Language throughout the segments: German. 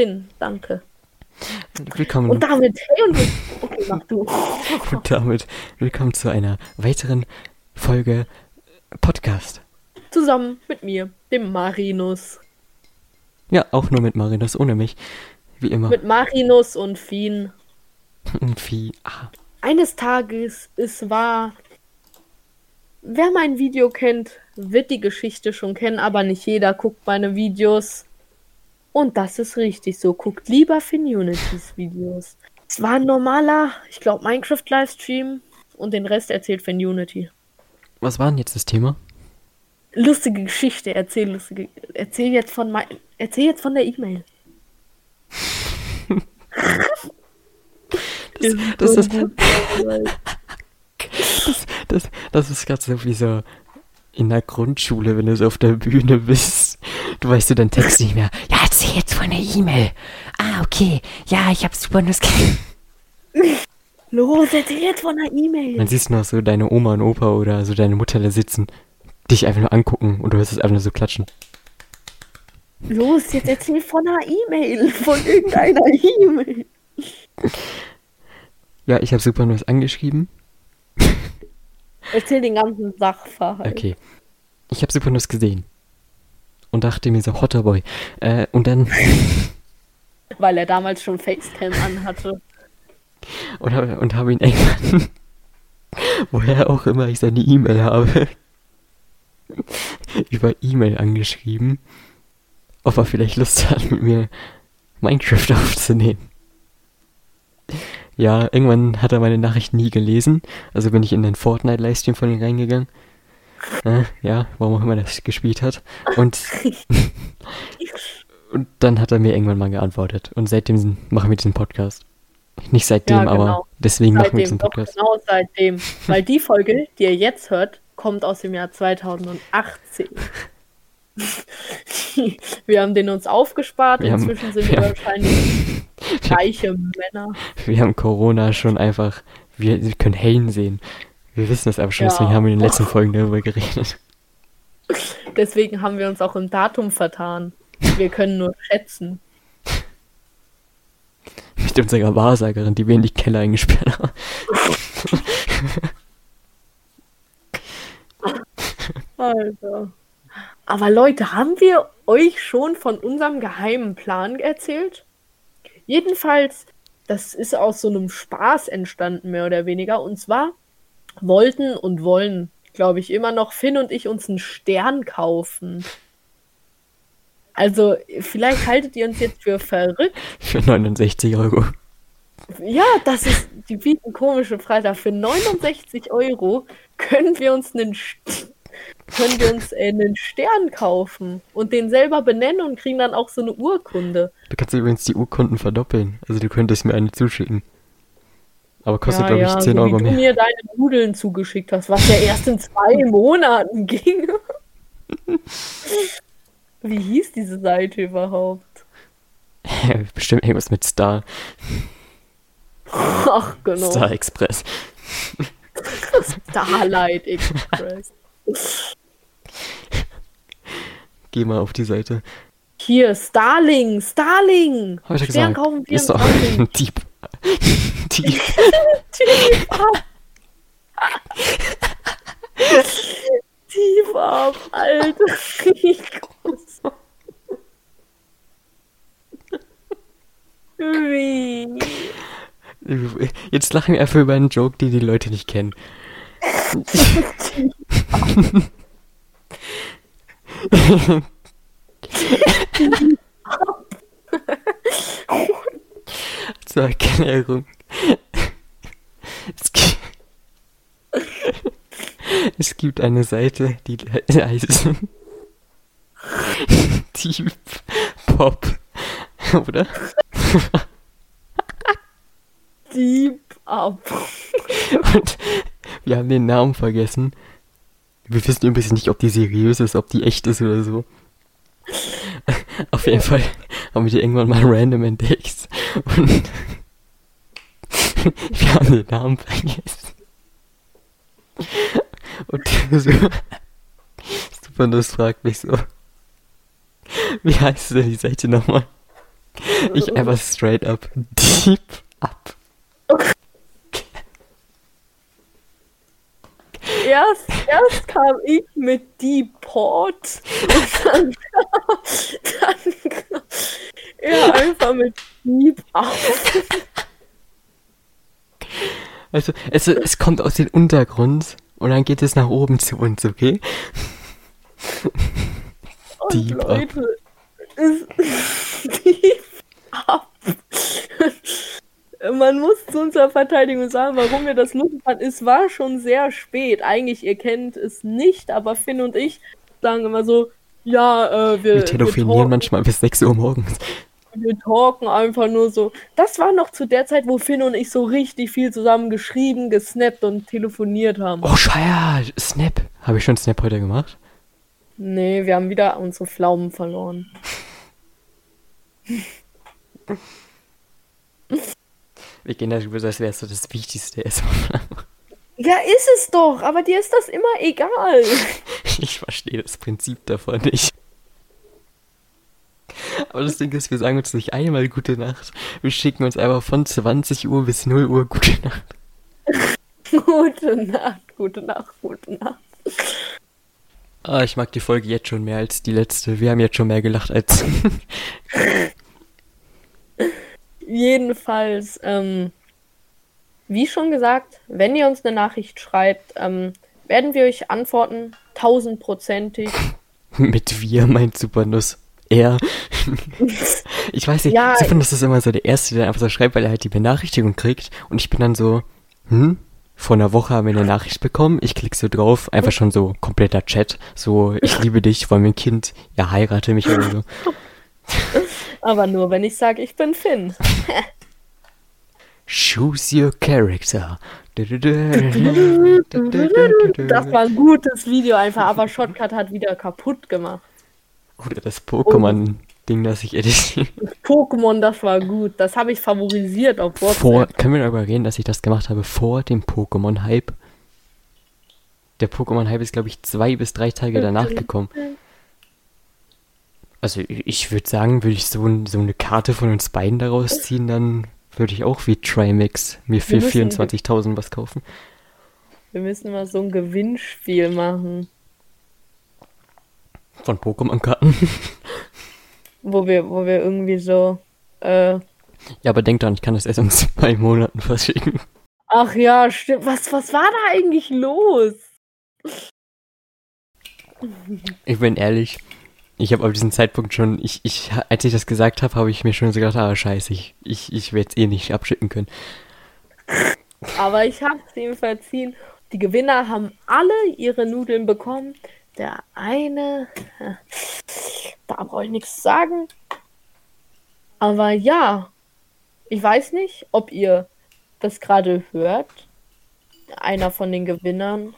Finn, danke. Willkommen. Und damit, hey und okay, mach du. Und damit willkommen zu einer weiteren Folge Podcast. Zusammen mit mir, dem Marinus. Ja, auch nur mit Marinus, ohne mich. Wie immer. Mit Marinus und Fien. Und Vieh. Ah, Eines Tages, es war. Wer mein Video kennt, wird die Geschichte schon kennen, aber nicht jeder guckt meine Videos. Und das ist richtig so. Guckt lieber Finunities Videos. Es war ein normaler, ich glaube, Minecraft-Livestream und den Rest erzählt Finunity. was war denn jetzt das Thema? Lustige Geschichte, erzähl lustige. Erzähl jetzt von mein, erzähl jetzt von der E-Mail. Das, das, ist, das, das ist gerade so wie so in der Grundschule, wenn du so auf der Bühne bist. Du weißt du deinen Text nicht mehr. Ja, erzähl jetzt von der E-Mail. Ah, okay. Ja, ich hab super Nuss. Los, erzähl jetzt von der E-Mail. Dann siehst du noch so deine Oma und Opa oder so deine Mutter da sitzen, dich einfach nur angucken und du hörst es einfach nur so klatschen. Los, jetzt erzähl von einer E-Mail. Von irgendeiner E-Mail. Ja, ich habe super Nuss angeschrieben. Erzähl den ganzen Sachverhalt. Okay. Ich habe super Nuss gesehen. Und dachte mir so, hotter Boy. Äh, und dann Weil er damals schon Facecam anhatte. und habe und hab ihn irgendwann, woher auch immer ich seine E-Mail habe, über E-Mail angeschrieben, ob er vielleicht Lust hat, mit mir Minecraft aufzunehmen. Ja, irgendwann hat er meine Nachricht nie gelesen, also bin ich in den Fortnite-Livestream von ihm reingegangen. Äh, ja, warum auch immer er das gespielt hat. Und, und dann hat er mir irgendwann mal geantwortet. Und seitdem machen wir diesen Podcast. Nicht seitdem, Ja, genau. aber deswegen machen wir Seitdem, diesen Podcast. genau seitdem. Weil die Folge, die ihr jetzt hört, kommt aus dem Jahr 2018. wir haben den uns aufgespart, Wir haben- inzwischen sind wir wir haben- wahrscheinlich reiche Männer. Wir haben Corona schon einfach, wir, wir können Hellen sehen. Wir wissen das aber schon, Ja. deswegen haben wir in den letzten Folgen darüber geredet. Deswegen haben wir uns auch im Datum vertan. Wir können nur schätzen. Mit unserer Wahrsagerin, die wir in die Keller eingesperrt haben. Alter. Aber Leute, haben wir euch schon von unserem geheimen Plan erzählt? Jedenfalls, das ist aus so einem Spaß entstanden, mehr oder weniger. Und zwar wollten und wollen, glaube ich, immer noch Finn und ich uns einen Stern kaufen. Also, vielleicht haltet ihr uns jetzt für verrückt. Für 69 Euro. Ja, das ist, die bieten komische Preise. Für 69 Euro können wir uns einen, St- können wir uns äh, einen Stern kaufen und den selber benennen und kriegen dann auch so eine Urkunde. Du kannst übrigens die Urkunden verdoppeln. Also du könntest mir eine zuschicken. Aber kostet, glaube ich, 10 so Euro wie mehr. du mir deine Nudeln zugeschickt hast, was ja erst in zwei Monaten ging. Wie hieß diese Seite überhaupt? Bestimmt irgendwas mit Star. Ach, genau. Star Express. Starlight Express. Geh mal auf die Seite. Hier, Starling, Starling. Hab ich ja gesagt. kaufen Ist doch 24. ein Dieb. Dieb. Tief ab. Tief ab, Alter. Groß. Wie? Jetzt lachen wir einfach über einen Joke, den die Leute nicht kennen. Zur Erklärung. Es gibt, es gibt eine Seite, die heißt Deep Pop. Oder? Deep ab. Und wir haben den Namen vergessen. Wir wissen übrigens nicht, ob die seriös ist, ob die echt ist oder so. Auf jeden Fall haben wir die irgendwann mal random entdeckt. Und wir haben den Namen vergessen. Und so, Stephanus fragt mich so, wie heißt denn die Seite nochmal? Ich einfach straight up. Deep up. Erst, erst kam ich mit und dann, dann er einfach mit Deep auf. Also, es, es kommt aus dem Untergrund und dann geht es nach oben zu uns, okay? Und up. Leute, ist Deep up. Man muss zu unserer Verteidigung sagen, warum wir das lustig fanden. Es war schon sehr spät. Eigentlich, ihr kennt es nicht, aber Finn und ich sagen immer so, ja, äh, wir, Wir telefonieren talken- manchmal bis 6 Uhr morgens. wir talken einfach nur so. Das war noch zu der Zeit, wo Finn und ich so richtig viel zusammen geschrieben, gesnappt und telefoniert haben. Oh, Scheier, Snap. Habe ich schon Snap heute gemacht? Nee, wir haben wieder unsere Pflaumen verloren. Wir gehen darüber, als wäre es so das Wichtigste erstmal. Ja, ist es doch, aber dir ist das immer egal. Ich verstehe das Prinzip davon nicht. Aber das Ding ist, wir sagen uns nicht einmal gute Nacht. Wir schicken uns einfach von 20 Uhr bis 0 Uhr gute Nacht. gute Nacht, gute Nacht, gute Nacht. Ah, ich mag die Folge jetzt schon mehr als die letzte. Wir haben jetzt schon mehr gelacht als. Jedenfalls, ähm, wie schon gesagt, wenn ihr uns eine Nachricht schreibt, ähm, werden wir euch antworten, tausendprozentig. Mit wir meint Supernuss. Er. ich weiß nicht, Ja, Supernuss ist immer so der Erste, der einfach so schreibt, weil er halt die Benachrichtigung kriegt. Und ich bin dann so, hm? Vor einer Woche haben wir eine Nachricht bekommen. Ich klicke so drauf, einfach schon so kompletter Chat. So, ich liebe dich, wollen wir ein Kind? Ja, heirate mich oder so. Aber nur, wenn ich sage, ich bin Finn. Choose your character. Das war ein gutes Video einfach, aber Shotcut hat wieder kaputt gemacht. Oder das Pokémon-Ding, das ich editiere. Pokémon, das war gut. Das habe ich favorisiert auf WhatsApp. Vor, können wir darüber reden, dass ich das gemacht habe vor dem Pokémon-Hype? Der Pokémon-Hype ist, glaube ich, zwei bis drei Tage danach gekommen. Also ich- würde sagen, würde ich so, so eine Karte von uns beiden daraus ziehen, dann würde ich auch wie Trimax mir für Wir müssen- 24.000 was kaufen. Wir müssen mal so ein Gewinnspiel machen, Von Pokémon-Karten. wo wir, wo wir irgendwie so, äh, ja, aber denk dran, ich kann das erst in zwei Monaten verschicken. ach ja, stimmt. Was, was war da eigentlich los? Ich bin ehrlich, ich habe auf diesen Zeitpunkt schon, ich, ich, als ich das gesagt habe, habe ich mir schon so gedacht, ah, scheiße, ich, ich, ich werde es eh nicht abschicken können. Aber ich habe es ihm verziehen. Die Gewinner haben alle ihre Nudeln bekommen. Der eine, da brauche ich nichts sagen. Aber ja, ich weiß nicht, ob ihr das gerade hört. Einer von den Gewinnern.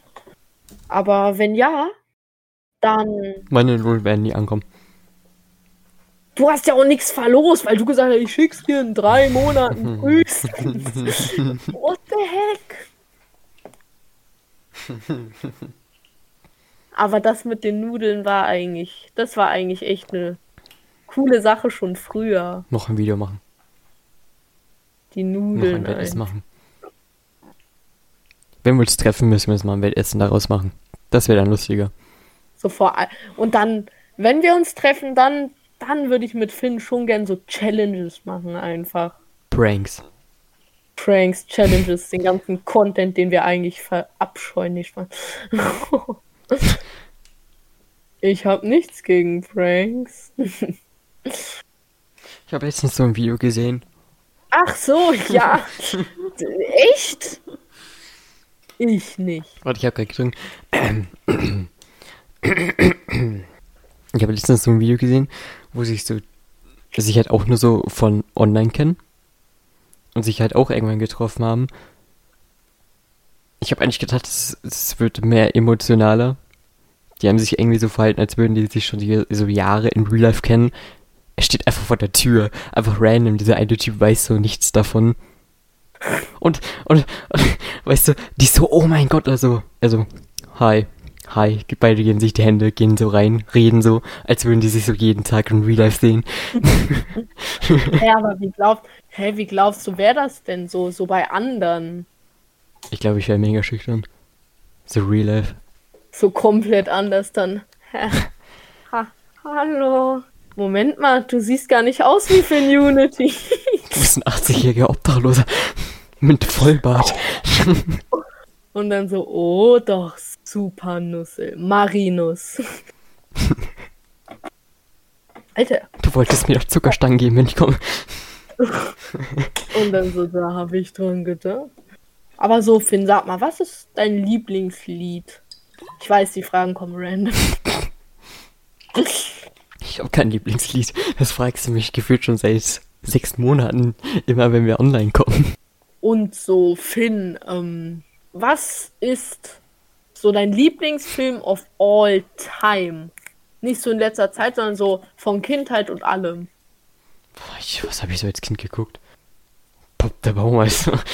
Aber wenn ja, dann. Meine Null werden nie ankommen. Du hast ja auch nichts verlost, weil du gesagt hast, ich schick's dir in drei Monaten frühestens. What the heck? Aber das mit den Nudeln war eigentlich, das war eigentlich echt eine coole Sache schon früher. Noch ein Video machen. Die Noch Nudeln. ein Wettessen machen. Wenn wir uns treffen, müssen wir jetzt mal ein Wettessen daraus machen. Das wäre dann lustiger. So vor Und dann, wenn wir uns treffen, dann, dann würde ich mit Finn schon gern so Challenges machen einfach. Pranks. Pranks, Challenges, den ganzen Content, den wir eigentlich verabscheuen, nicht wahr? Ich habe nichts gegen Pranks. Ich habe letztens so ein Video gesehen. Ach so, ja. Echt? Ich nicht. Warte, ich habe gerade gedrückt. Ich habe letztens so ein Video gesehen, wo sich so, sich halt auch nur so von online kennen und sich halt auch irgendwann getroffen haben. Ich habe eigentlich gedacht, es, wird mehr emotionaler. Die haben sich irgendwie so verhalten, als würden die sich schon die, so Jahre in Real Life kennen. Er steht einfach vor der Tür, einfach random. Dieser eine Typ weiß so nichts davon. Und, und, und weißt du, die so, oh mein Gott, also, also, hi, hi, beide geben sich die Hände, gehen so rein, reden so, als würden die sich so jeden Tag in Real Life sehen. Ja, aber wie glaubst, hä, wie glaubst du, wäre das denn so, so bei anderen? Ich glaube, ich wäre mega schüchtern. So Real Life. So komplett anders dann. Ha, hallo. Moment mal, du siehst gar nicht aus wie Finn Unity. Du bist ein 80-jähriger Obdachloser mit Vollbart. Und dann so, oh doch, super Nussel. Marinus. Alter. Du wolltest mir doch Zuckerstangen geben, wenn ich komme. Und dann so, da habe ich dran gedacht. Aber so, Finn, sag mal, was ist dein Lieblingslied? Ich weiß, die Fragen kommen random. Ich habe kein Lieblingslied. Das fragst du mich gefühlt schon seit sechs Monaten, immer wenn wir online kommen. Und so, Finn, ähm, was ist so dein Lieblingsfilm of all time? Nicht so in letzter Zeit, sondern so von Kindheit und allem. Boah, ich, was habe ich so als Kind geguckt? Pop der Baumeister.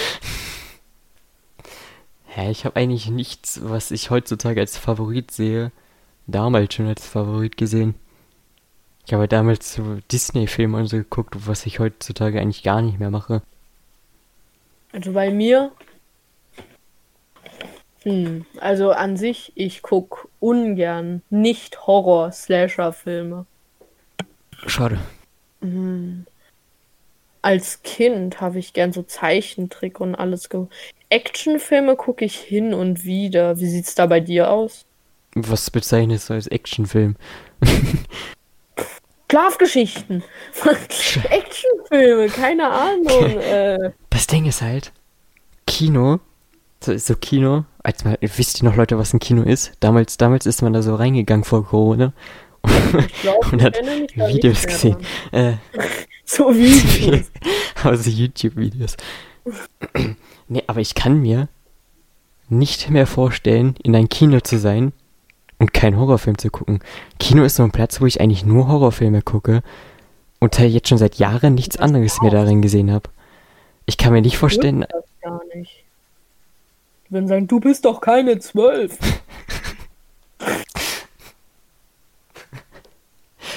Hä, ich habe eigentlich nichts, was ich heutzutage als Favorit sehe, damals schon als Favorit gesehen. Ich habe damals so Disney-Filme und so geguckt, was ich heutzutage eigentlich gar nicht mehr mache. Also bei mir. Hm, also an sich, ich guck ungern nicht Horror-Slasher-Filme. Schade. Hm. Als Kind habe ich gern so Zeichentrick und alles ge Actionfilme gucke ich hin und wieder. Wie sieht's da bei dir aus? Was bezeichnest du als Actionfilm? Schlafgeschichten. Actionfilme, keine Ahnung. Äh, Das Ding ist halt, Kino, so, Kino, als man, wisst ihr noch Leute, was ein Kino ist? Damals, damals ist man da so reingegangen vor Corona ich glaube, und ich hat Videos gesehen. Äh, So wie also YouTube-Videos. nee, aber ich kann mir nicht mehr vorstellen, in ein Kino zu sein und keinen Horrorfilm zu gucken. Kino ist so ein Platz, wo ich eigentlich nur Horrorfilme gucke und da jetzt schon seit Jahren nichts anderes mehr darin gesehen habe. Ich kann mir nicht vorstellen, das gar nicht. Die würden sagen, du bist doch keine zwölf.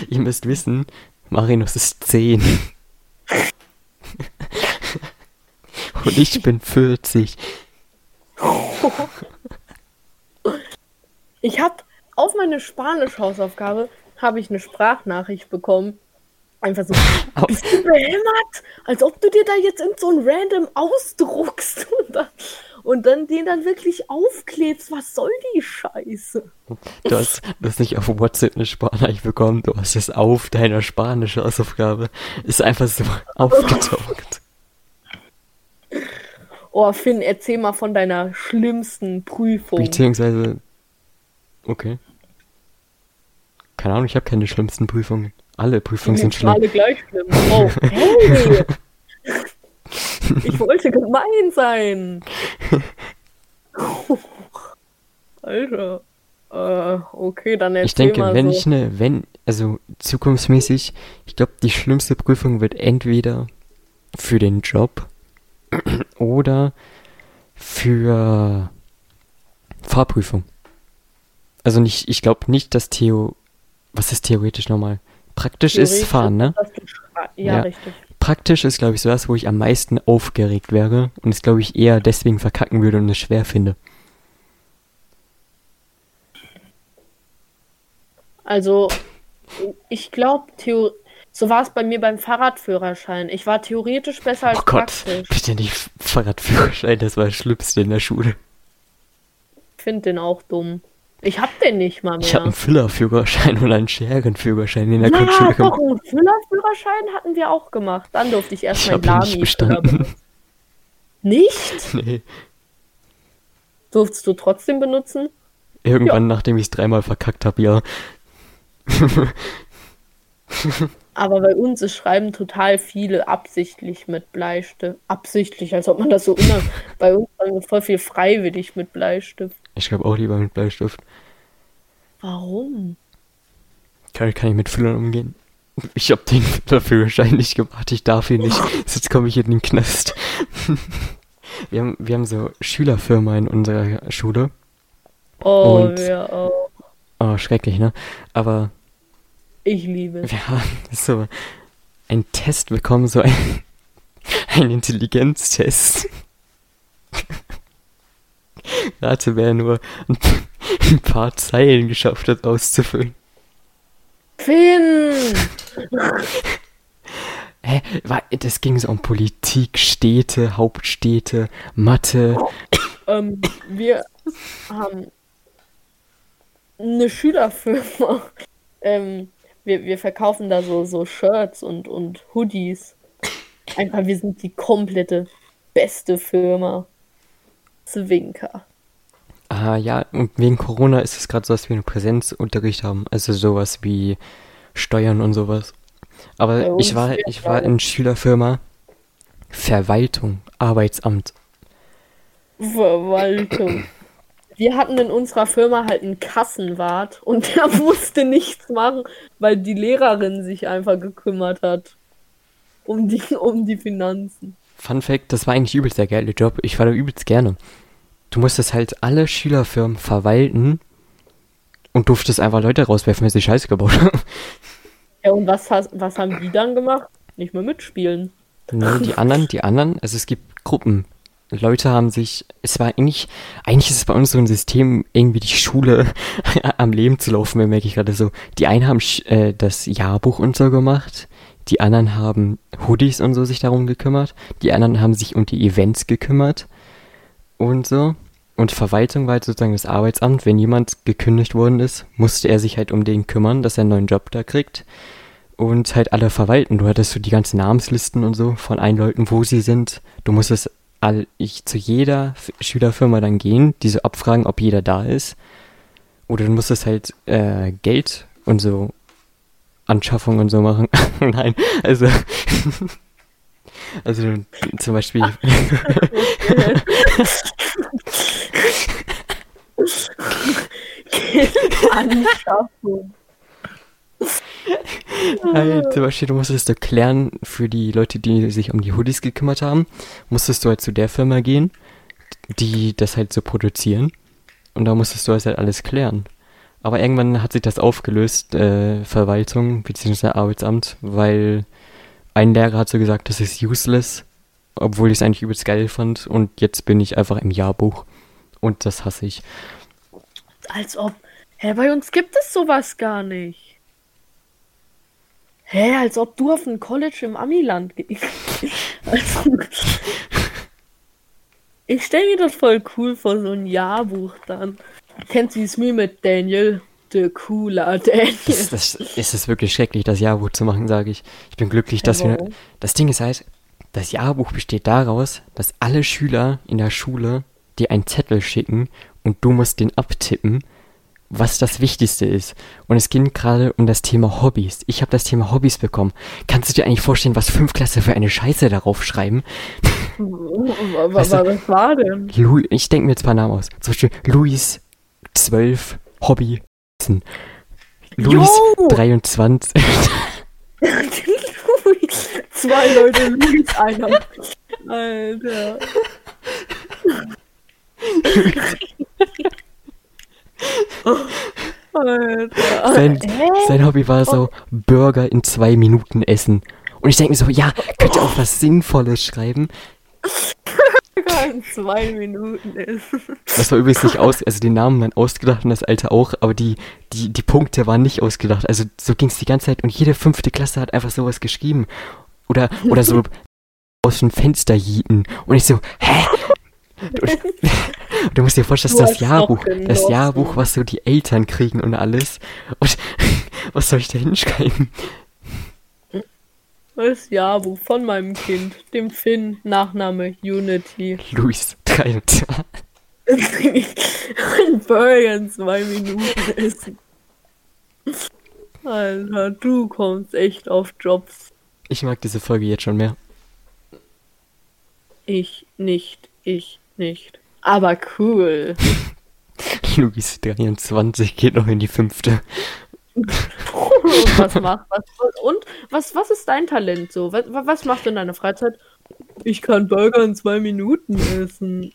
ihr müsst wissen, Marinus ist 10. und ich bin 40. Ich habe auf meine Spanisch-Hausaufgabe habe ich eine Sprachnachricht bekommen. Einfach so, Auf- bist du behämmert? Als ob du dir da jetzt in so ein random ausdruckst und dann, und dann den dann wirklich aufklebst. Was soll die Scheiße? Du hast das nicht auf WhatsApp eine Sprachnachricht bekommen, du hast es auf deiner spanischen Hausaufgabe. Ist einfach so aufgetaucht. Oh, Finn, erzähl mal von deiner schlimmsten Prüfung. Beziehungsweise. Okay. Keine Ahnung, ich habe keine schlimmsten Prüfungen. Alle Prüfungen sind schlimm. Alle gleich schlimm. Oh, hey! Ich wollte gemein sein. Alter. Äh, okay, dann erzähl Ich denke, mal wenn so. ich eine, wenn, also zukunftsmäßig, ich glaube, die schlimmste Prüfung wird entweder für den Job oder für Fahrprüfung. Also nicht, ich glaube nicht, dass Theo, was ist theoretisch nochmal? Praktisch ist Theoretisch Fahren, ne? Ja, Ja. richtig. Praktisch ist, glaube ich, so das, wo ich am meisten aufgeregt wäre und es, glaube ich, eher deswegen verkacken würde und es schwer finde. Also, ich glaube, so war es bei mir beim Fahrradführerschein. Ich war theoretisch besser als Oh Gott, praktisch. bitte nicht Fahrradführerschein, das war das Schlimmste in der Schule. Ich finde den auch dumm. Ich hab den nicht mal mehr. Ich habe einen Füllerführerschein und einen Scherenführerschein in der ja, Grundschule doch, gemacht. einen Füllerführerschein hatten wir auch gemacht. Dann durfte ich Ich erstmal ihn nicht bestanden. Nicht? Nee. Durftest du trotzdem benutzen? Irgendwann, nachdem ich es dreimal verkackt habe, ja. Aber bei uns ist Schreiben total viele absichtlich mit Bleistift. Absichtlich, als ob man das so immer. bei uns war voll viel freiwillig mit Bleistift. Ich glaube auch lieber mit Bleistift. Warum? Kann, kann ich mit Füllern umgehen? Ich habe den Füllerführerschein nicht gemacht, ich darf ihn nicht. Sonst komme ich in den Knast. Wir haben, wir haben so Schülerfirma in unserer Schule. Oh, Und- ja, oh. Oh, schrecklich, ne? Aber Ich liebe es. wir haben so einen Test bekommen, so ein, ein Intelligenztest. Rate, wer nur ein, paar Zeilen geschafft hat auszufüllen. Finn! Hä? Das ging so um Politik, Städte, Hauptstädte, Mathe. ähm, wir haben eine Schülerfirma. Ähm, wir, wir verkaufen da so, so Shirts und, und Hoodies. Einfach, wir sind die komplette beste Firma. Zwinker. Ah ja, und wegen Corona ist es gerade so, dass wir einen Präsenzunterricht haben. Also sowas wie Steuern und sowas. Aber ich war, ich war in Schülerfirma Verwaltung, Arbeitsamt. Verwaltung. Wir hatten in unserer Firma halt einen Kassenwart und der musste nichts machen, weil die Lehrerin sich einfach gekümmert hat. Um die, um die Finanzen. Fun Fact, das war eigentlich übelst der geile Job. Ich war da übelst gerne. Du musstest halt alle Schülerfirmen verwalten und durftest einfach Leute rauswerfen, wenn sie Scheiße gebaut haben. Ja, und was, hast, was haben die dann gemacht? Nicht mehr mitspielen. Nee, die anderen, die anderen, also es gibt Gruppen. Leute haben sich, es war eigentlich, eigentlich ist es bei uns so ein System, irgendwie die Schule am Leben zu laufen, mir merke ich gerade so. Die einen haben äh, das Jahrbuch und so gemacht, die anderen haben Hoodies und so sich darum gekümmert, die anderen haben sich um die Events gekümmert und so. Und Verwaltung war halt sozusagen das Arbeitsamt. Wenn jemand gekündigt worden ist, musste er sich halt um den kümmern, dass er einen neuen Job da kriegt und halt alle verwalten. Du hattest so die ganzen Namenslisten und so von allen Leuten, wo sie sind. Du musstest all, ich, zu jeder Schülerfirma dann gehen, diese abfragen, ob jeder da ist. Oder du musstest halt äh, Geld und so Anschaffung und so machen. Nein, also also zum Beispiel Anschaffung. Halt, zum Beispiel, du musstest erklären für die Leute, die sich um die Hoodies gekümmert haben, musstest du halt zu der Firma gehen, die das halt so produzieren. Und da musstest du das halt alles klären. Aber irgendwann hat sich das aufgelöst, äh, Verwaltung bzw. Arbeitsamt, weil ein Lehrer hat so gesagt, das ist useless, obwohl ich es eigentlich übelst geil fand. Und jetzt bin ich einfach im Jahrbuch. Und das hasse ich. Als ob. Hä, bei uns gibt es sowas gar nicht. Hä, als ob du auf ein College im Amiland gehst. Also, ich stelle mir das voll cool vor, so ein Jahrbuch dann. Kennst du es mir mit Daniel? Der cooler Daniel. Das, das, es ist wirklich schrecklich, das Jahrbuch zu machen, sage ich. Ich bin glücklich, dass wir. warum? Das Ding ist halt, das Jahrbuch besteht daraus, dass alle Schüler in der Schule dir einen Zettel schicken und du musst den abtippen, was das Wichtigste ist. Und es ging gerade um das Thema Hobbys. Ich habe das Thema Hobbys bekommen. Kannst du dir eigentlich vorstellen, was fünf Klasse für eine Scheiße darauf schreiben? Was, Weißt du- was war denn? Ich denke mir jetzt ein paar Namen aus. Zum Beispiel Luis 12 Hobby. Luis Jo! 23. Louis. Zwei Leute, Louis, einer. Alter. Alter. Sein, sein Hobby war so Burger in zwei Minuten essen. Und ich denke mir so, ja, könnt ihr auch was Sinnvolles schreiben? in zwei Minuten ist. Das war übrigens nicht aus, also den Namen dann ausgedacht und das Alte auch, aber die, die, die Punkte waren nicht ausgedacht. Also so ging es die ganze Zeit und jede fünfte Klasse hat einfach sowas geschrieben. Oder, oder so aus dem Fenster jieten. Und ich so, hä? Und, du musst dir vorstellen, Du dass das Jahrbuch, das. Jahrbuch, was so die Eltern kriegen und alles. Und was soll ich da hinschreiben? Das Jahrbuch von meinem Kind, dem Finn, Nachname Unity. Luis 23. Ein Burger in zwei Minuten essen. Alter, du kommst echt auf Jobs. Ich mag diese Folge jetzt schon mehr. Ich nicht, ich nicht. Aber cool. Luis 23 geht noch in die fünfte. Was macht was? Und was, was ist dein Talent so? Was, was machst du in deiner Freizeit? Ich kann Burger in zwei Minuten essen.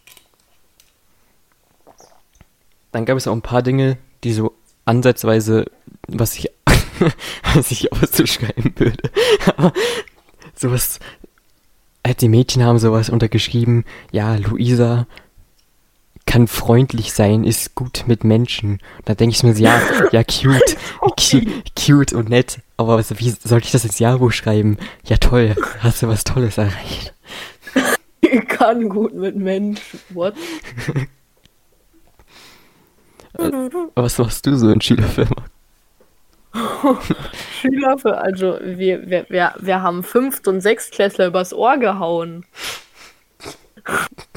dann gab es auch ein paar Dinge, die so ansatzweise, was ich, was ich auszuschreiben würde. Aber sowas, halt die Mädchen haben sowas untergeschrieben, ja, Luisa kann freundlich sein, ist gut mit Menschen. Da denke ich mir so, ja, ja, cute, cute, cute und nett. Aber was, wie soll ich das ins Jahrbuch schreiben? Ja, toll, hast du was Tolles erreicht. Ich kann gut mit Menschen. What? Was machst du so in Schülerfirma? Schülerfirma, also wir, wir, wir, wir haben Fünft- und Sechstklässler übers Ohr gehauen.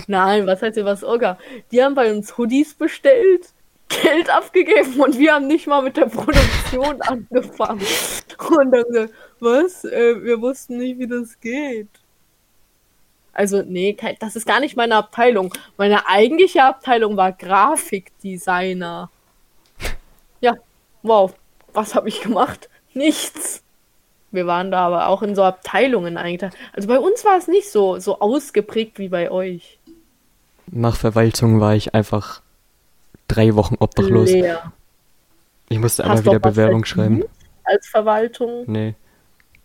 Nein, was heißt Ohr gehauen? Die haben bei uns Hoodies bestellt, Geld abgegeben und wir haben nicht mal mit der Produktion angefangen. Und dann gesagt, was? Äh, wir wussten nicht, wie das geht. Also, nee, das ist gar nicht meine Abteilung. Meine eigentliche Abteilung war Grafikdesigner. Ja, wow. Was habe ich gemacht? Nichts. Wir waren da aber auch in so Abteilungen eigentlich. Also bei uns war es nicht so, so ausgeprägt wie bei euch. Nach Verwaltung war ich einfach drei Wochen obdachlos. Leer. Ich musste Hast einmal wieder Bewerbung schreiben. Als Verwaltung. Nee.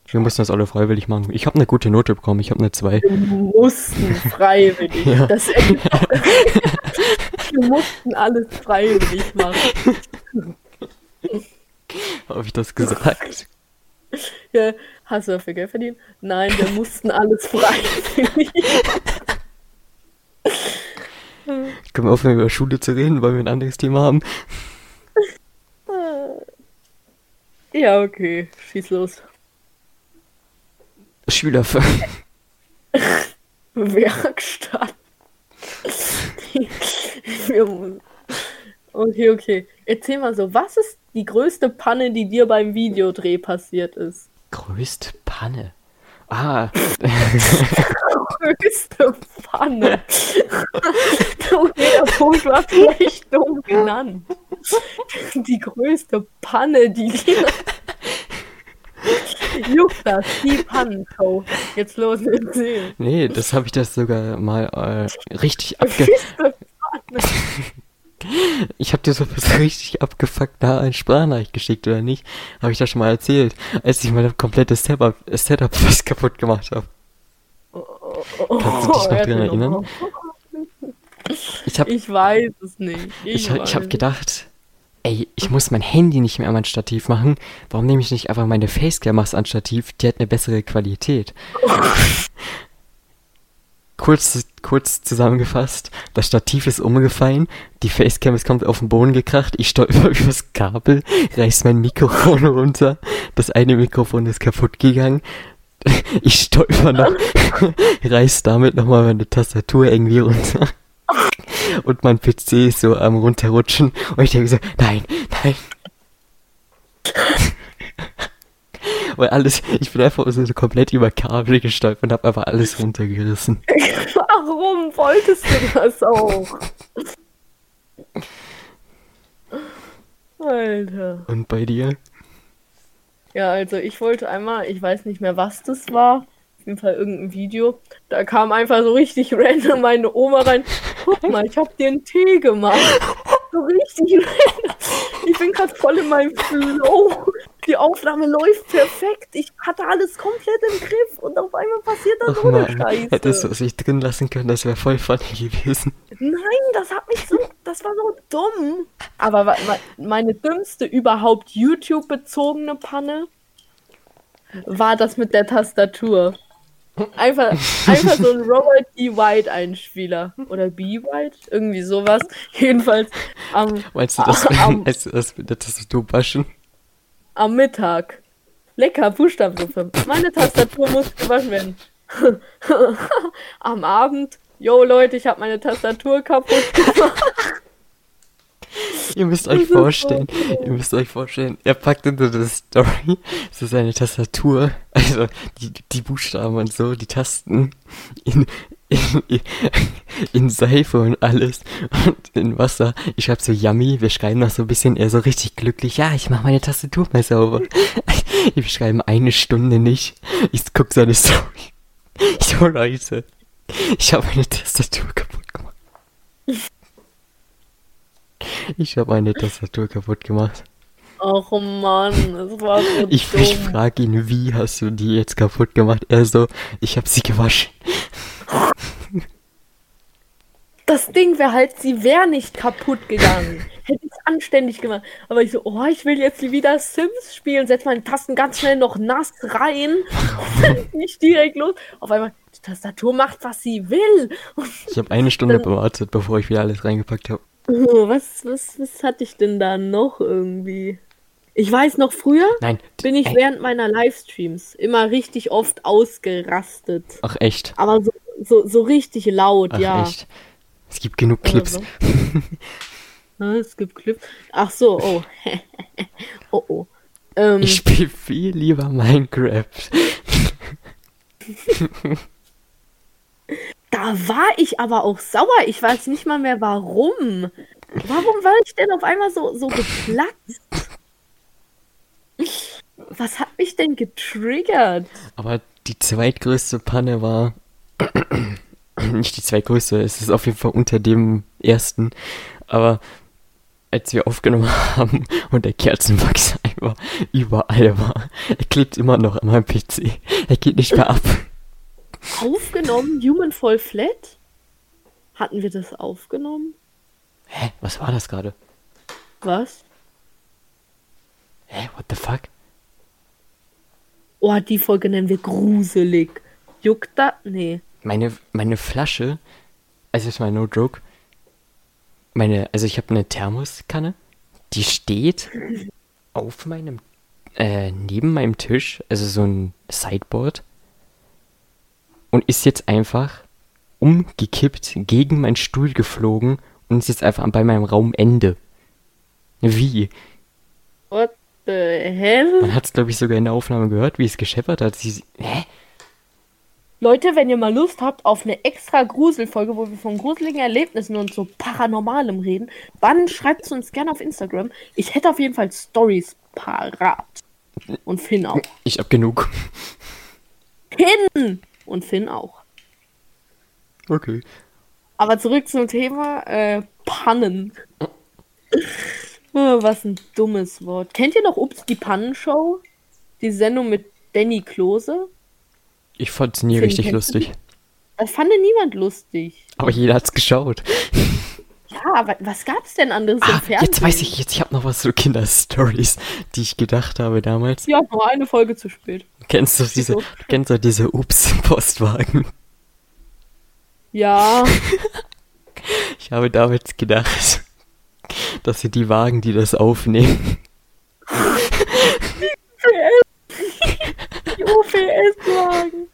Wir mussten das alle freiwillig machen. Ich habe eine gute Note bekommen. Ich habe eine 2. Wir mussten freiwillig. Ja. Das Wir mussten alles freiwillig machen. Habe ich das gesagt? Ja, hast du dafür Geld verdient? Nein, wir mussten alles freiwillig. Können wir aufhören, über Schule zu reden, weil wir ein anderes Thema haben? Ja, okay. Schieß los. Schülerfirma. Werkstatt. Okay, okay. Erzähl mal so, was ist die größte Panne, die dir beim Videodreh passiert ist? Größte Panne. Ah, Größte Panne. der Punkt war vielleicht dumm genannt. Die größte Panne, die dir. Juckt das, die Pannenshow. Jetzt los, erzähl. nee, das habe ich das sogar mal äh, richtig abge... Ich habe dir so was richtig abgefuckt da ein Sprachnachricht geschickt, oder nicht? Habe ich das schon mal erzählt, als ich mein komplettes Setup, Setup fast kaputt gemacht habe. Kannst du dich noch dran erzähl erinnern? Ich habe Ich weiß es nicht. Ich, ich, hab- ich hab weiß. gedacht, ey, ich muss mein Handy nicht mehr an mein Stativ machen. Warum nehme ich nicht einfach meine Facecam ans Stativ? Die hat eine bessere Qualität. kurz, kurz zusammengefasst, das Stativ ist umgefallen, die Facecam ist kommt auf den Boden gekracht, ich stolper übers Kabel, reiß mein Mikrofon runter, das eine Mikrofon ist kaputt gegangen, ich stolper noch, reiß damit nochmal meine Tastatur irgendwie runter. Und mein PC ist so am runterrutschen und ich denke so, nein, nein. Weil alles, ich bin einfach so komplett über Kabel gestolpert und hab einfach alles runtergerissen. Warum wolltest du das auch? Alter. Und bei dir? Ja, also ich wollte einmal, ich weiß nicht mehr, was das war. Auf jeden Fall irgendein Video. Da kam einfach so richtig random meine Oma rein. Guck mal, ich hab dir einen Tee gemacht. So richtig random. Ich bin gerade voll in meinem Flow. Die Aufnahme läuft perfekt. Ich hatte alles komplett im Griff und auf einmal passiert da Ach so eine Scheiße. hättest du es nicht drin lassen können, das wäre voll funny gewesen. Nein, das hat mich so, das war so dumm. Aber meine dümmste überhaupt YouTube-bezogene Panne war das mit der Tastatur. Einfach, einfach so ein Robert E. White Einspieler. Oder B. White? Irgendwie sowas. Jedenfalls am, Meinst du das, am, meinst du das mit der Tastatur waschen? Am Mittag. Lecker, Buchstabensuppe. Meine Tastatur muss gewaschen werden. am Abend. Yo Leute, ich habe meine Tastatur kaputt gemacht. Ihr müsst euch ist vorstellen, ihr müsst euch vorstellen, er packt into the Story, so seine Tastatur, also die, die Buchstaben und so, die Tasten in, in, in Seife und alles und in Wasser. Ich schreibe so yummy, wir schreiben noch so ein bisschen, er so richtig glücklich, ja, ich mache meine Tastatur mal sauber. Wir schreiben eine Stunde nicht. Ich guck seine Story. So Leute, ich habe meine Tastatur kaputt gemacht. Ich habe meine Tastatur kaputt gemacht. Ach Mann, es war so Ich, dumm. ich frage ihn, wie hast du die jetzt kaputt gemacht? Er so, ich habe sie gewaschen. Das Ding wäre halt, sie wäre nicht kaputt gegangen. Hätte ich es anständig gemacht. Aber ich so, oh, ich will jetzt wieder Sims spielen. Setz meine Tasten ganz schnell noch nass rein. nicht direkt los. Auf einmal, die Tastatur macht, was sie will. Ich habe eine Stunde gewartet, bevor ich wieder alles reingepackt habe. Oh, Was, was, was hatte ich denn da noch irgendwie? Ich weiß noch, früher Nein. bin ich Ey, während meiner Livestreams immer richtig oft ausgerastet. Ach echt? Aber so, so, so richtig laut, Ach ja. echt? Es gibt genug Clips. Ah, Es gibt Clips. Ach so, oh. oh oh. Ähm, Ich spiele viel lieber Minecraft. da war ich aber auch sauer. Ich weiß nicht mal mehr warum. Warum war ich denn auf einmal so, so geplatzt? Was hat mich denn getriggert? Aber die zweitgrößte Panne war. Nicht die zweitgrößte, es ist auf jeden Fall unter dem ersten. Aber als wir aufgenommen haben und der Kerzenwachs einfach überall war, er klebt immer noch an meinem PC. Er geht nicht mehr ab. Aufgenommen? Human Fall Flat? Hatten wir das aufgenommen? Hä? Was war das gerade? Was? Hä? What the fuck? Oh, die Folge nennen wir gruselig. Juckt da? Nee. Meine, meine Flasche, also ist mal no joke, meine, also ich habe eine Thermoskanne, die steht auf meinem, äh, neben meinem Tisch, also so ein Sideboard und ist jetzt einfach umgekippt, gegen meinen Stuhl geflogen und ist jetzt einfach bei meinem Raumende. Wie? What the hell? Man hat es, glaube ich, sogar in der Aufnahme gehört, wie es gescheppert hat. Sie, hä? Leute, wenn ihr mal Lust habt auf eine extra Gruselfolge, wo wir von gruseligen Erlebnissen und so Paranormalem reden, dann schreibt es uns gerne auf Instagram. Ich hätte auf jeden Fall Stories parat. Und Finn auch. Ich hab genug. Finn! Und Finn auch. Okay. Aber zurück zum Thema äh, Pannen. Oh, was ein dummes Wort. Kennt ihr noch Ups die Pannenshow? Die Sendung mit Danny Klose? Ich fand's nie Finn, richtig lustig. Das fand niemand lustig. Aber jeder hat's geschaut. Ja, aber was gab's denn anderes im Ah, Fernsehen? jetzt weiß ich, jetzt ich habe noch was so Kinderstories, die ich gedacht habe damals. Ja, nur eine Folge zu spät. Kennst du diese, So. du kennst du diese Ups-Postwagen? Ja, Ich habe damals gedacht, dass sie die Wagen, die das aufnehmen, die OPS-Wagen.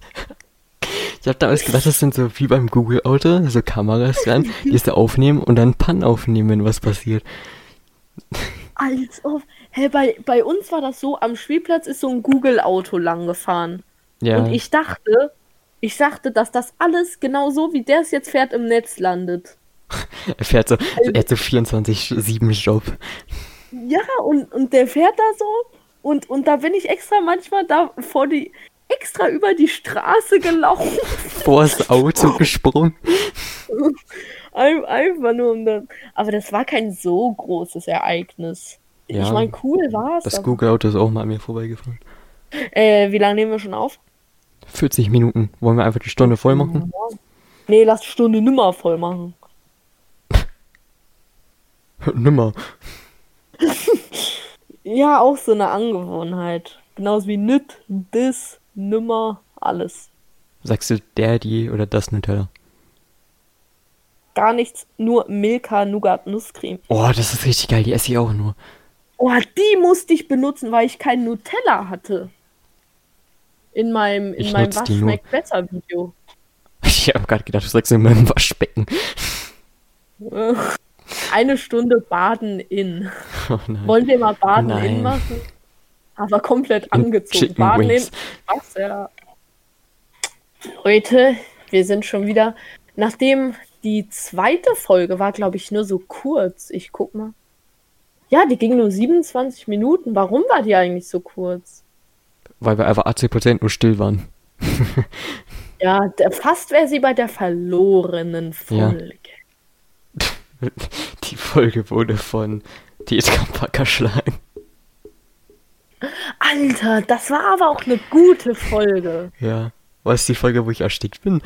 ich habe damals gedacht, das sind so wie beim Google-Auto, so Kameras dran, die es da aufnehmen und dann Pannen aufnehmen, wenn was passiert. Als ob. Hä, bei, bei uns war das so, am Spielplatz ist so ein Google-Auto lang gefahren. Ja, Und ich dachte, ich dachte, dass das alles genau so, wie der es jetzt fährt, im Netz landet. er fährt so, er hat so 24-7-Job. Ja, und, und der fährt da so. Und, und da bin ich extra manchmal da vor die, extra über die Straße gelaufen. Vor das Auto gesprungen. Ein- Einfach nur um dann. Aber das war kein so großes Ereignis. Ja. Ich meine, cool war es. Das Google-Auto ist auch mal an mir vorbeigefahren. Äh, wie lange nehmen wir schon auf? 40 Minuten. Wollen wir einfach die Stunde voll machen? Nee, lass die Stunde nimmer voll machen. Nimmer. Ja, auch so eine Angewohnheit. Genauso wie nüt, dis, nimmer, alles. Sagst du der, die oder das Nutella? Gar nichts, nur Milka Nougat Nusscreme. Oh, das ist richtig geil. Die esse ich auch nur. Oh, die musste ich benutzen, weil ich kein Nutella hatte. In meinem, in Ich meinem Was schmeckt besser Video. Ich habe gerade gedacht, du sagst in meinem Waschbecken. Eine Stunde baden in. Oh. Wollen wir mal baden Nein. in machen? Aber komplett angezogen. Chicken in Wings. Wasser. Leute, wir sind schon wieder. Nachdem die zweite Folge war, glaube ich, nur so kurz. Ich guck mal. Ja, die ging nur 27 Minuten. Warum war die eigentlich so kurz? Weil wir einfach 80% nur still waren. Ja, der, fast wäre sie bei der verlorenen Ja. Folge. Die Folge wurde von Tietkamp erschlagen. Alter, das war aber auch eine gute Folge. Ja. Was ist die Folge, wo ich erstickt bin?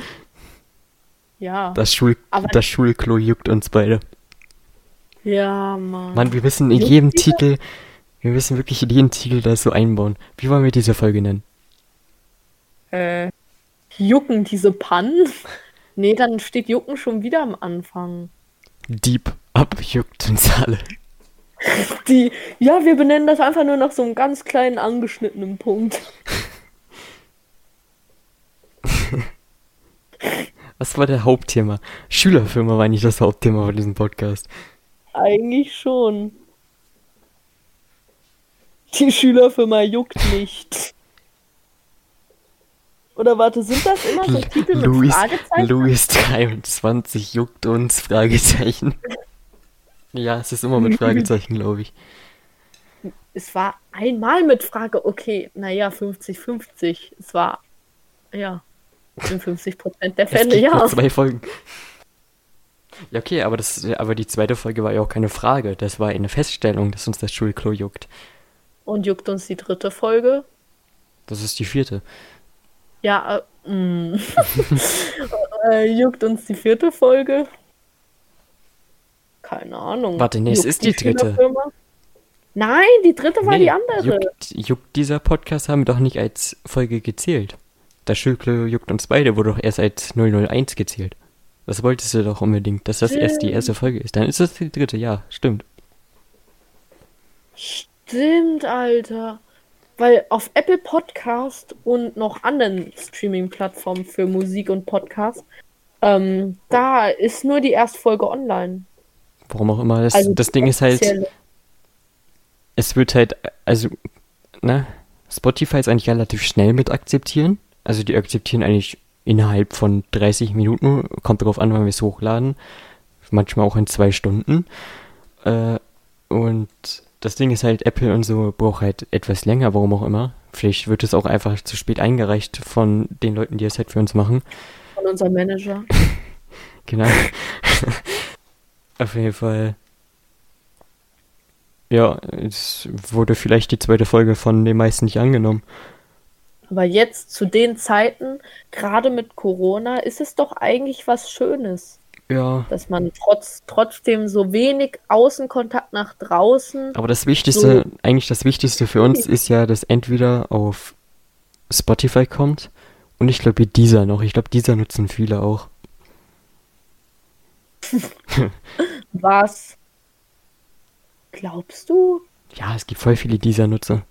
Ja. Das, Schul Aber- das Schulklo juckt uns beide. ja, Mann. Mann, wir müssen in jedem diese? Titel, wir müssen wirklich in jedem Titel das so einbauen. Wie wollen wir diese Folge nennen? Äh, jucken diese Pannen? Nee, dann steht Jucken schon wieder am Anfang. Deep Up juckt uns alle. Die, ja, wir benennen das einfach nur nach so einem ganz kleinen angeschnittenen Punkt. Was war der Hauptthema? Schülerfirma war nicht das Hauptthema von diesem Podcast. Eigentlich schon. Die Schülerfirma juckt nicht. Oder warte, sind das immer so Titel mit Louis, Fragezeichen? Louis 23 juckt uns, Fragezeichen. Ja, es ist immer mit Fragezeichen, glaube ich. Es war einmal mit Frage, okay, naja, 50-50. Es war, ja, in 50% der Fälle, ja. zwei Folgen. Ja, okay, aber, das, aber die zweite Folge war ja auch keine Frage. Das war eine Feststellung, dass uns das Schulklo juckt. Und juckt uns die dritte Folge? Das ist die vierte. Ja, äh, mm. äh, juckt uns die vierte Folge? Keine Ahnung. Warte, nee, es ist die dritte. Schülerfirma? Nein, die dritte war Nee, die andere. Juckt, juckt dieser Podcast haben wir doch nicht als Folge gezählt. Das Schulklo juckt uns beide wurde doch erst als 001 gezählt. Das wolltest du doch unbedingt, dass das erst die erste Folge ist. Dann ist das die dritte, ja, stimmt. Stimmt, Alter. Weil auf Apple Podcast und noch anderen Streaming-Plattformen für Musik und Podcast, ähm, da ist nur die erste Folge online. Warum auch immer. Das, Also das Ding ist halt, es wird halt, also, ne, Spotify ist eigentlich relativ schnell mit akzeptieren. Also die akzeptieren eigentlich innerhalb von 30 Minuten, kommt darauf an, wann wir es hochladen. Manchmal auch in zwei Stunden. Äh, und das Ding ist halt, Apple und so braucht halt etwas länger, warum auch immer. Vielleicht wird es auch einfach zu spät eingereicht von den Leuten, die es halt für uns machen. Von unserem Manager. Genau. Auf jeden Fall. Ja, es wurde vielleicht die zweite Folge von den meisten nicht angenommen. Aber jetzt zu den Zeiten, gerade mit Corona, ist es doch eigentlich was Schönes, Ja, dass man trotz, trotzdem so wenig Außenkontakt nach draußen. aber das Wichtigste, eigentlich das Wichtigste für uns ist ja, dass entweder auf Spotify kommt und ich glaube dieser noch. Ich glaube, dieser nutzen viele auch. Was? Glaubst du? Ja, es gibt voll viele dieser Nutzer.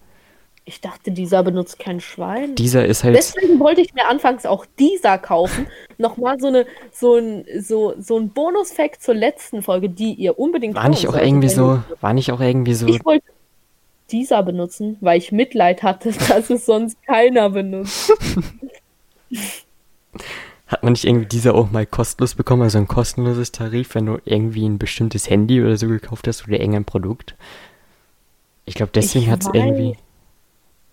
Ich dachte, dieser benutzt kein Schwein. Dieser ist halt. Deswegen wollte ich mir anfangs auch dieser kaufen. Nochmal so eine, so ein, so, so ein Bonus-Fact zur letzten Folge, die ihr unbedingt War nicht auch solltet, irgendwie so, war nicht auch irgendwie so, Ich wollte dieser benutzen, weil ich Mitleid hatte, dass es sonst keiner benutzt. Hat man nicht irgendwie dieser auch mal kostenlos bekommen, also ein kostenloses Tarif, wenn du irgendwie ein bestimmtes Handy oder so gekauft hast oder irgendein Produkt? Ich glaube, deswegen hat es irgendwie.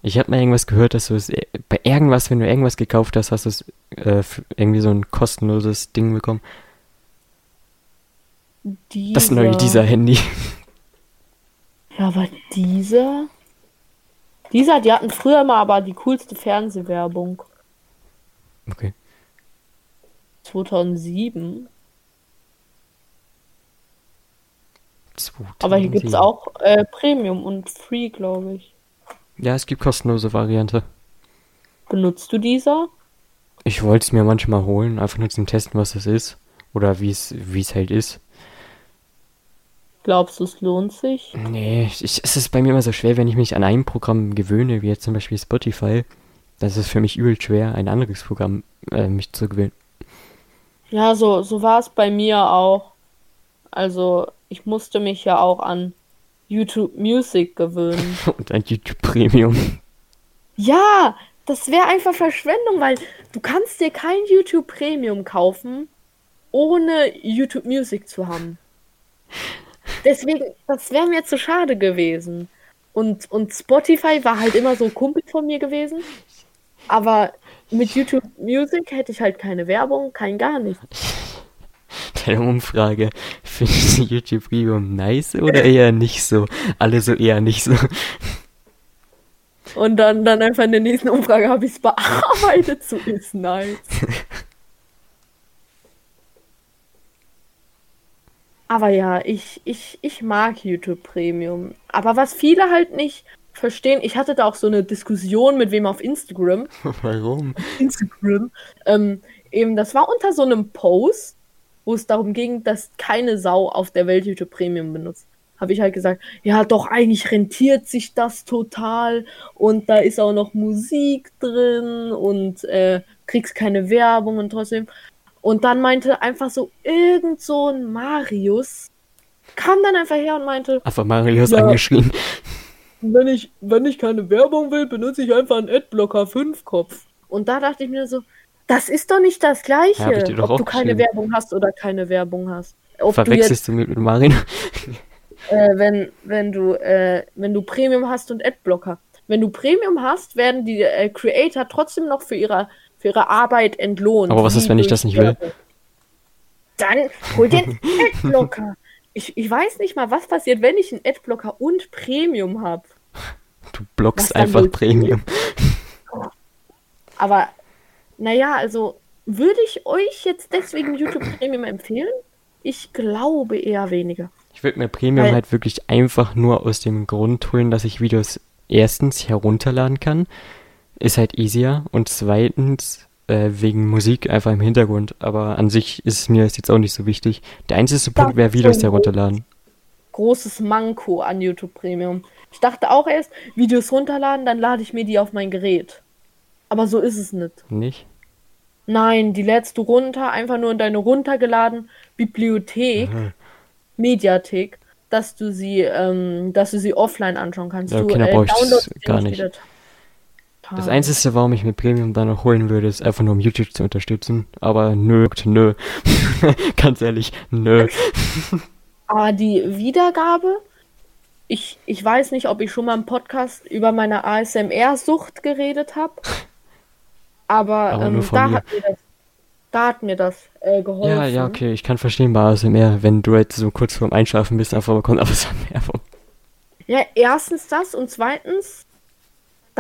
Ich habe mal irgendwas gehört, dass du es äh, bei irgendwas, wenn du irgendwas gekauft hast, hast du es äh, irgendwie so ein kostenloses Ding bekommen. Dieser. Das neue dieser Handy. Ja, aber dieser. Dieser, die hatten früher mal aber die coolste Fernsehwerbung. Okay. 2007. Aber hier gibt es 2007. auch äh, Premium und Free, glaube ich. Ja, es gibt kostenlose Variante. Benutzt du dieser? Ich wollte es mir manchmal holen, einfach nur zum Testen, was das ist. Oder wie es wie es halt ist. Glaubst du, es lohnt sich? Nee, ich, es ist bei mir immer so schwer, wenn ich mich an ein Programm gewöhne, wie jetzt zum Beispiel Spotify. Das ist für mich übel schwer, ein anderes Programm äh, mich zu gewöhnen. Ja, so, so war es bei mir auch. Also, ich musste mich ja auch an YouTube Music gewöhnen. Und ein YouTube Premium. Ja, das wäre einfach Verschwendung, weil du kannst dir kein YouTube Premium kaufen, ohne YouTube Music zu haben. Deswegen, das wäre mir zu schade gewesen. Und, und Spotify war halt immer so ein Kumpel von mir gewesen. Aber mit YouTube Music hätte ich halt keine Werbung, kein gar nichts. Deine Umfrage. Findest du YouTube Premium nice oder eher nicht so? Alle so eher nicht so. Und dann, dann einfach in der nächsten Umfrage habe ich es bearbeitet, so ist nice. Aber ja, ich, ich, ich mag YouTube Premium. Aber was viele halt nicht verstehen, ich hatte da auch so eine Diskussion mit wem auf Instagram. Warum? Instagram. Ähm, eben, das war unter so einem Post, wo es darum ging, dass keine Sau auf der Welt YouTube Premium benutzt. Habe ich halt gesagt, ja, doch, eigentlich rentiert sich das total und da ist auch noch Musik drin und äh, kriegst keine Werbung und trotzdem. Und dann meinte einfach so irgend so ein Marius, kam dann einfach her und meinte, Einfach Marius Ja. angeschrien. Wenn ich, wenn ich keine Werbung will, benutze ich einfach einen Adblocker 5 Kopf. Und da dachte ich mir so, das ist doch nicht das Gleiche, Ja, ob du keine. Werbung hast oder keine Werbung hast. Ob du jetzt, Verwechselst du mit, mit Marin? äh, wenn, wenn du, äh, wenn du Premium hast und Adblocker. Wenn du Premium hast, werden die äh, Creator trotzdem noch für ihre, für ihre Arbeit entlohnt. Aber was ist, wenn ich das nicht will? Werbung. Dann hol einen Adblocker. Ich, ich weiß nicht mal, was passiert, wenn ich einen Adblocker und Premium habe. Du blockst einfach du? Premium. Aber, naja, also würde ich euch jetzt deswegen YouTube Premium empfehlen? Ich glaube eher weniger. Ich würde mir Premium Weil- halt wirklich einfach nur aus dem Grund holen, dass ich Videos erstens herunterladen kann. Ist halt easier. Und zweitens äh, wegen Musik einfach im Hintergrund. Aber an sich ist mir das jetzt auch nicht so wichtig. Der einzige Punkt wäre Videos herunterladen. Großes Manko an YouTube Premium. Ich dachte auch erst, Videos runterladen, dann lade ich mir die auf mein Gerät. Aber so ist es nicht. Nicht? Nein, die lädst du runter, einfach nur in deine runtergeladen Bibliothek, Aha. Mediathek, dass du sie, ähm, dass du sie offline anschauen kannst. Ja, du okay, ich's downloadst sie gar nicht. Das Einzige, warum ich mir Premium dann noch holen würde, ist einfach nur um YouTube zu unterstützen. Aber nö, nö. Ganz ehrlich, nö. Aber die Wiedergabe, ich, ich weiß nicht, ob ich schon mal im Podcast über meine ASMR-Sucht geredet habe. Aber, Aber ähm, da, mir. hat mir das, da hat mir das äh, geholfen. Ja, ja, okay, ich kann verstehen bei ASMR, wenn du jetzt so kurz vorm Einschlafen bist, einfach bekommt ASMR vom Ja, erstens das und zweitens,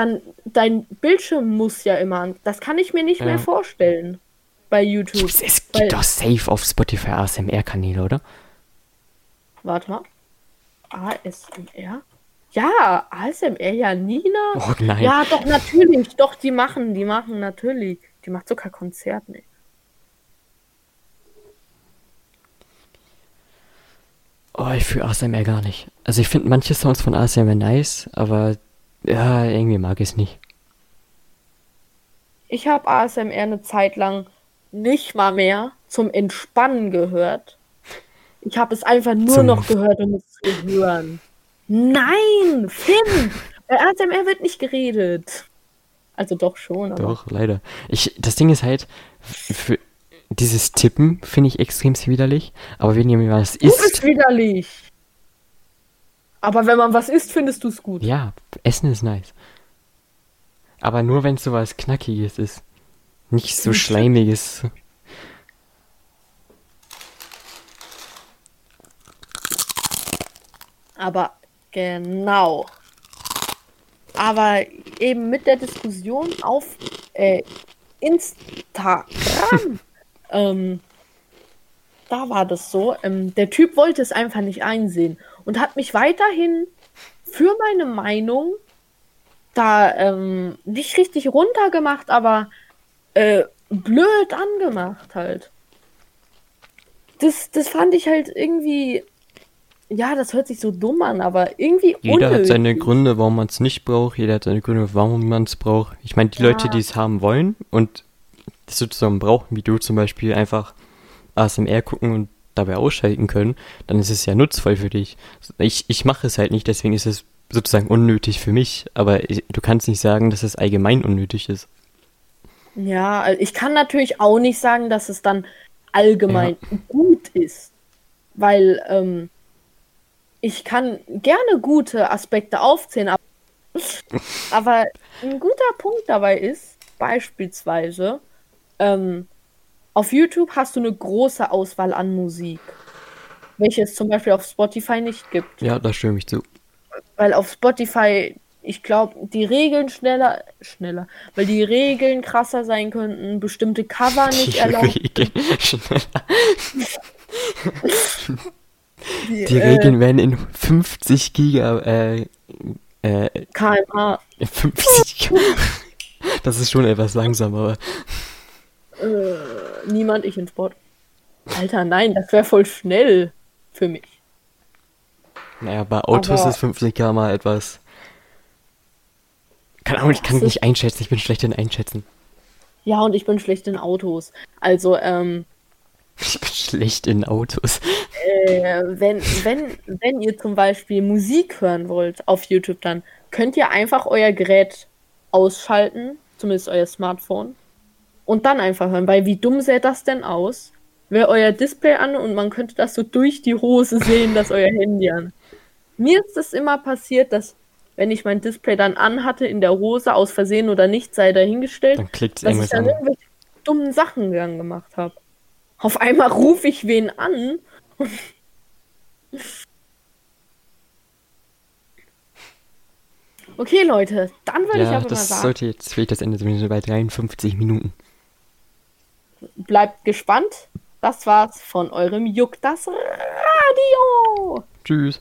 dann dein Bildschirm muss ja immer an. Das kann ich mir nicht Ja. mehr vorstellen bei YouTube. Es, es gibt doch safe auf Spotify ASMR-Kanäle, oder? Warte mal. ASMR? Ja, ASMR, ja, Nina. Oh nein. Ja, doch, natürlich. Doch, die machen, die machen, natürlich. Die macht sogar Konzerte. Ne? Oh, ich fühle ASMR gar nicht. Also ich finde manche Sounds von ASMR nice, aber ja, irgendwie mag ich es nicht. Ich habe ASMR eine Zeit lang nicht mal mehr zum Entspannen gehört. Ich habe es einfach nur Zum- noch gehört, um es zu hören. Nein, Finn! Bei ASMR wird nicht geredet. Also doch schon, aber. Doch, leider. Ich, das Ding ist halt, für dieses Tippen finde ich extrem widerlich, aber wenn jemand was Du bist isst, widerlich. Aber wenn man was isst, findest du es gut. ja, Essen ist nice. Aber nur wenn es sowas Knackiges ist. Nicht so schleimiges. Aber genau. Aber eben mit der Diskussion auf äh, Instagram, ähm, da war das so. Ähm, der Typ wollte es einfach nicht einsehen und hat mich weiterhin für meine Meinung da ähm, nicht richtig runtergemacht, aber äh, blöd angemacht halt. Das, das fand ich halt irgendwie. Ja, das hört sich so dumm an, aber irgendwie Jeder hat seine unnötig. Gründe, warum man es nicht braucht. Jeder hat seine Gründe, warum man es braucht. Ich meine, die Ja. Leute, die es haben wollen und das sozusagen brauchen, wie du zum Beispiel, einfach ASMR gucken und dabei ausschalten können, dann ist es ja nutzvoll für dich. Ich, ich mache es halt nicht, deswegen ist es sozusagen unnötig für mich. Aber ich, du kannst nicht sagen, dass es allgemein unnötig ist. Ja, also ich kann natürlich auch nicht sagen, dass es dann allgemein gut ist. Weil ähm, ich kann gerne gute Aspekte aufzählen, aber, aber ein guter Punkt dabei ist, beispielsweise, ähm, auf YouTube hast du eine große Auswahl an Musik. welche es zum Beispiel auf Spotify nicht gibt. Ja, da stimme ich zu. Weil auf Spotify, ich glaube, die Regeln schneller, schneller, weil die Regeln krasser sein könnten, bestimmte Cover nicht Die erlaubt. Regeln. Die, Die Regeln werden in 50 Giga, äh, äh, KMH. 50. Das ist schon etwas langsam, aber Äh, niemand, ich in Sport. Alter, nein, das wäre voll schnell für mich. naja, bei Autos Aber- ist 50 km mal etwas. Keine Ahnung, ich kann ist- nicht einschätzen, ich bin schlecht in Einschätzen. Ja, und ich bin schlecht in Autos. Also, ähm, Ich bin schlecht in Autos. äh, wenn, wenn, wenn ihr zum Beispiel Musik hören wollt auf YouTube, dann könnt ihr einfach euer Gerät ausschalten, zumindest euer Smartphone, und dann einfach hören, weil wie dumm sähe das denn aus? Wäre euer Display an und man könnte das so durch die Hose sehen, dass euer Handy an. Mir ist es immer passiert, dass wenn ich mein Display dann anhatte in der Hose, aus Versehen oder nicht, sei dahingestellt, Dann klickt dass ich dann an. irgendwelche dummen Sachen dann gemacht habe. Auf einmal rufe ich wen an. Okay, Leute, dann würde ich Ja, aber mal das sagen, sollte jetzt vielleicht das Ende zumindest bei 53 Minuten. Bleibt gespannt. Das war's von eurem Juck das Radio. Tschüss.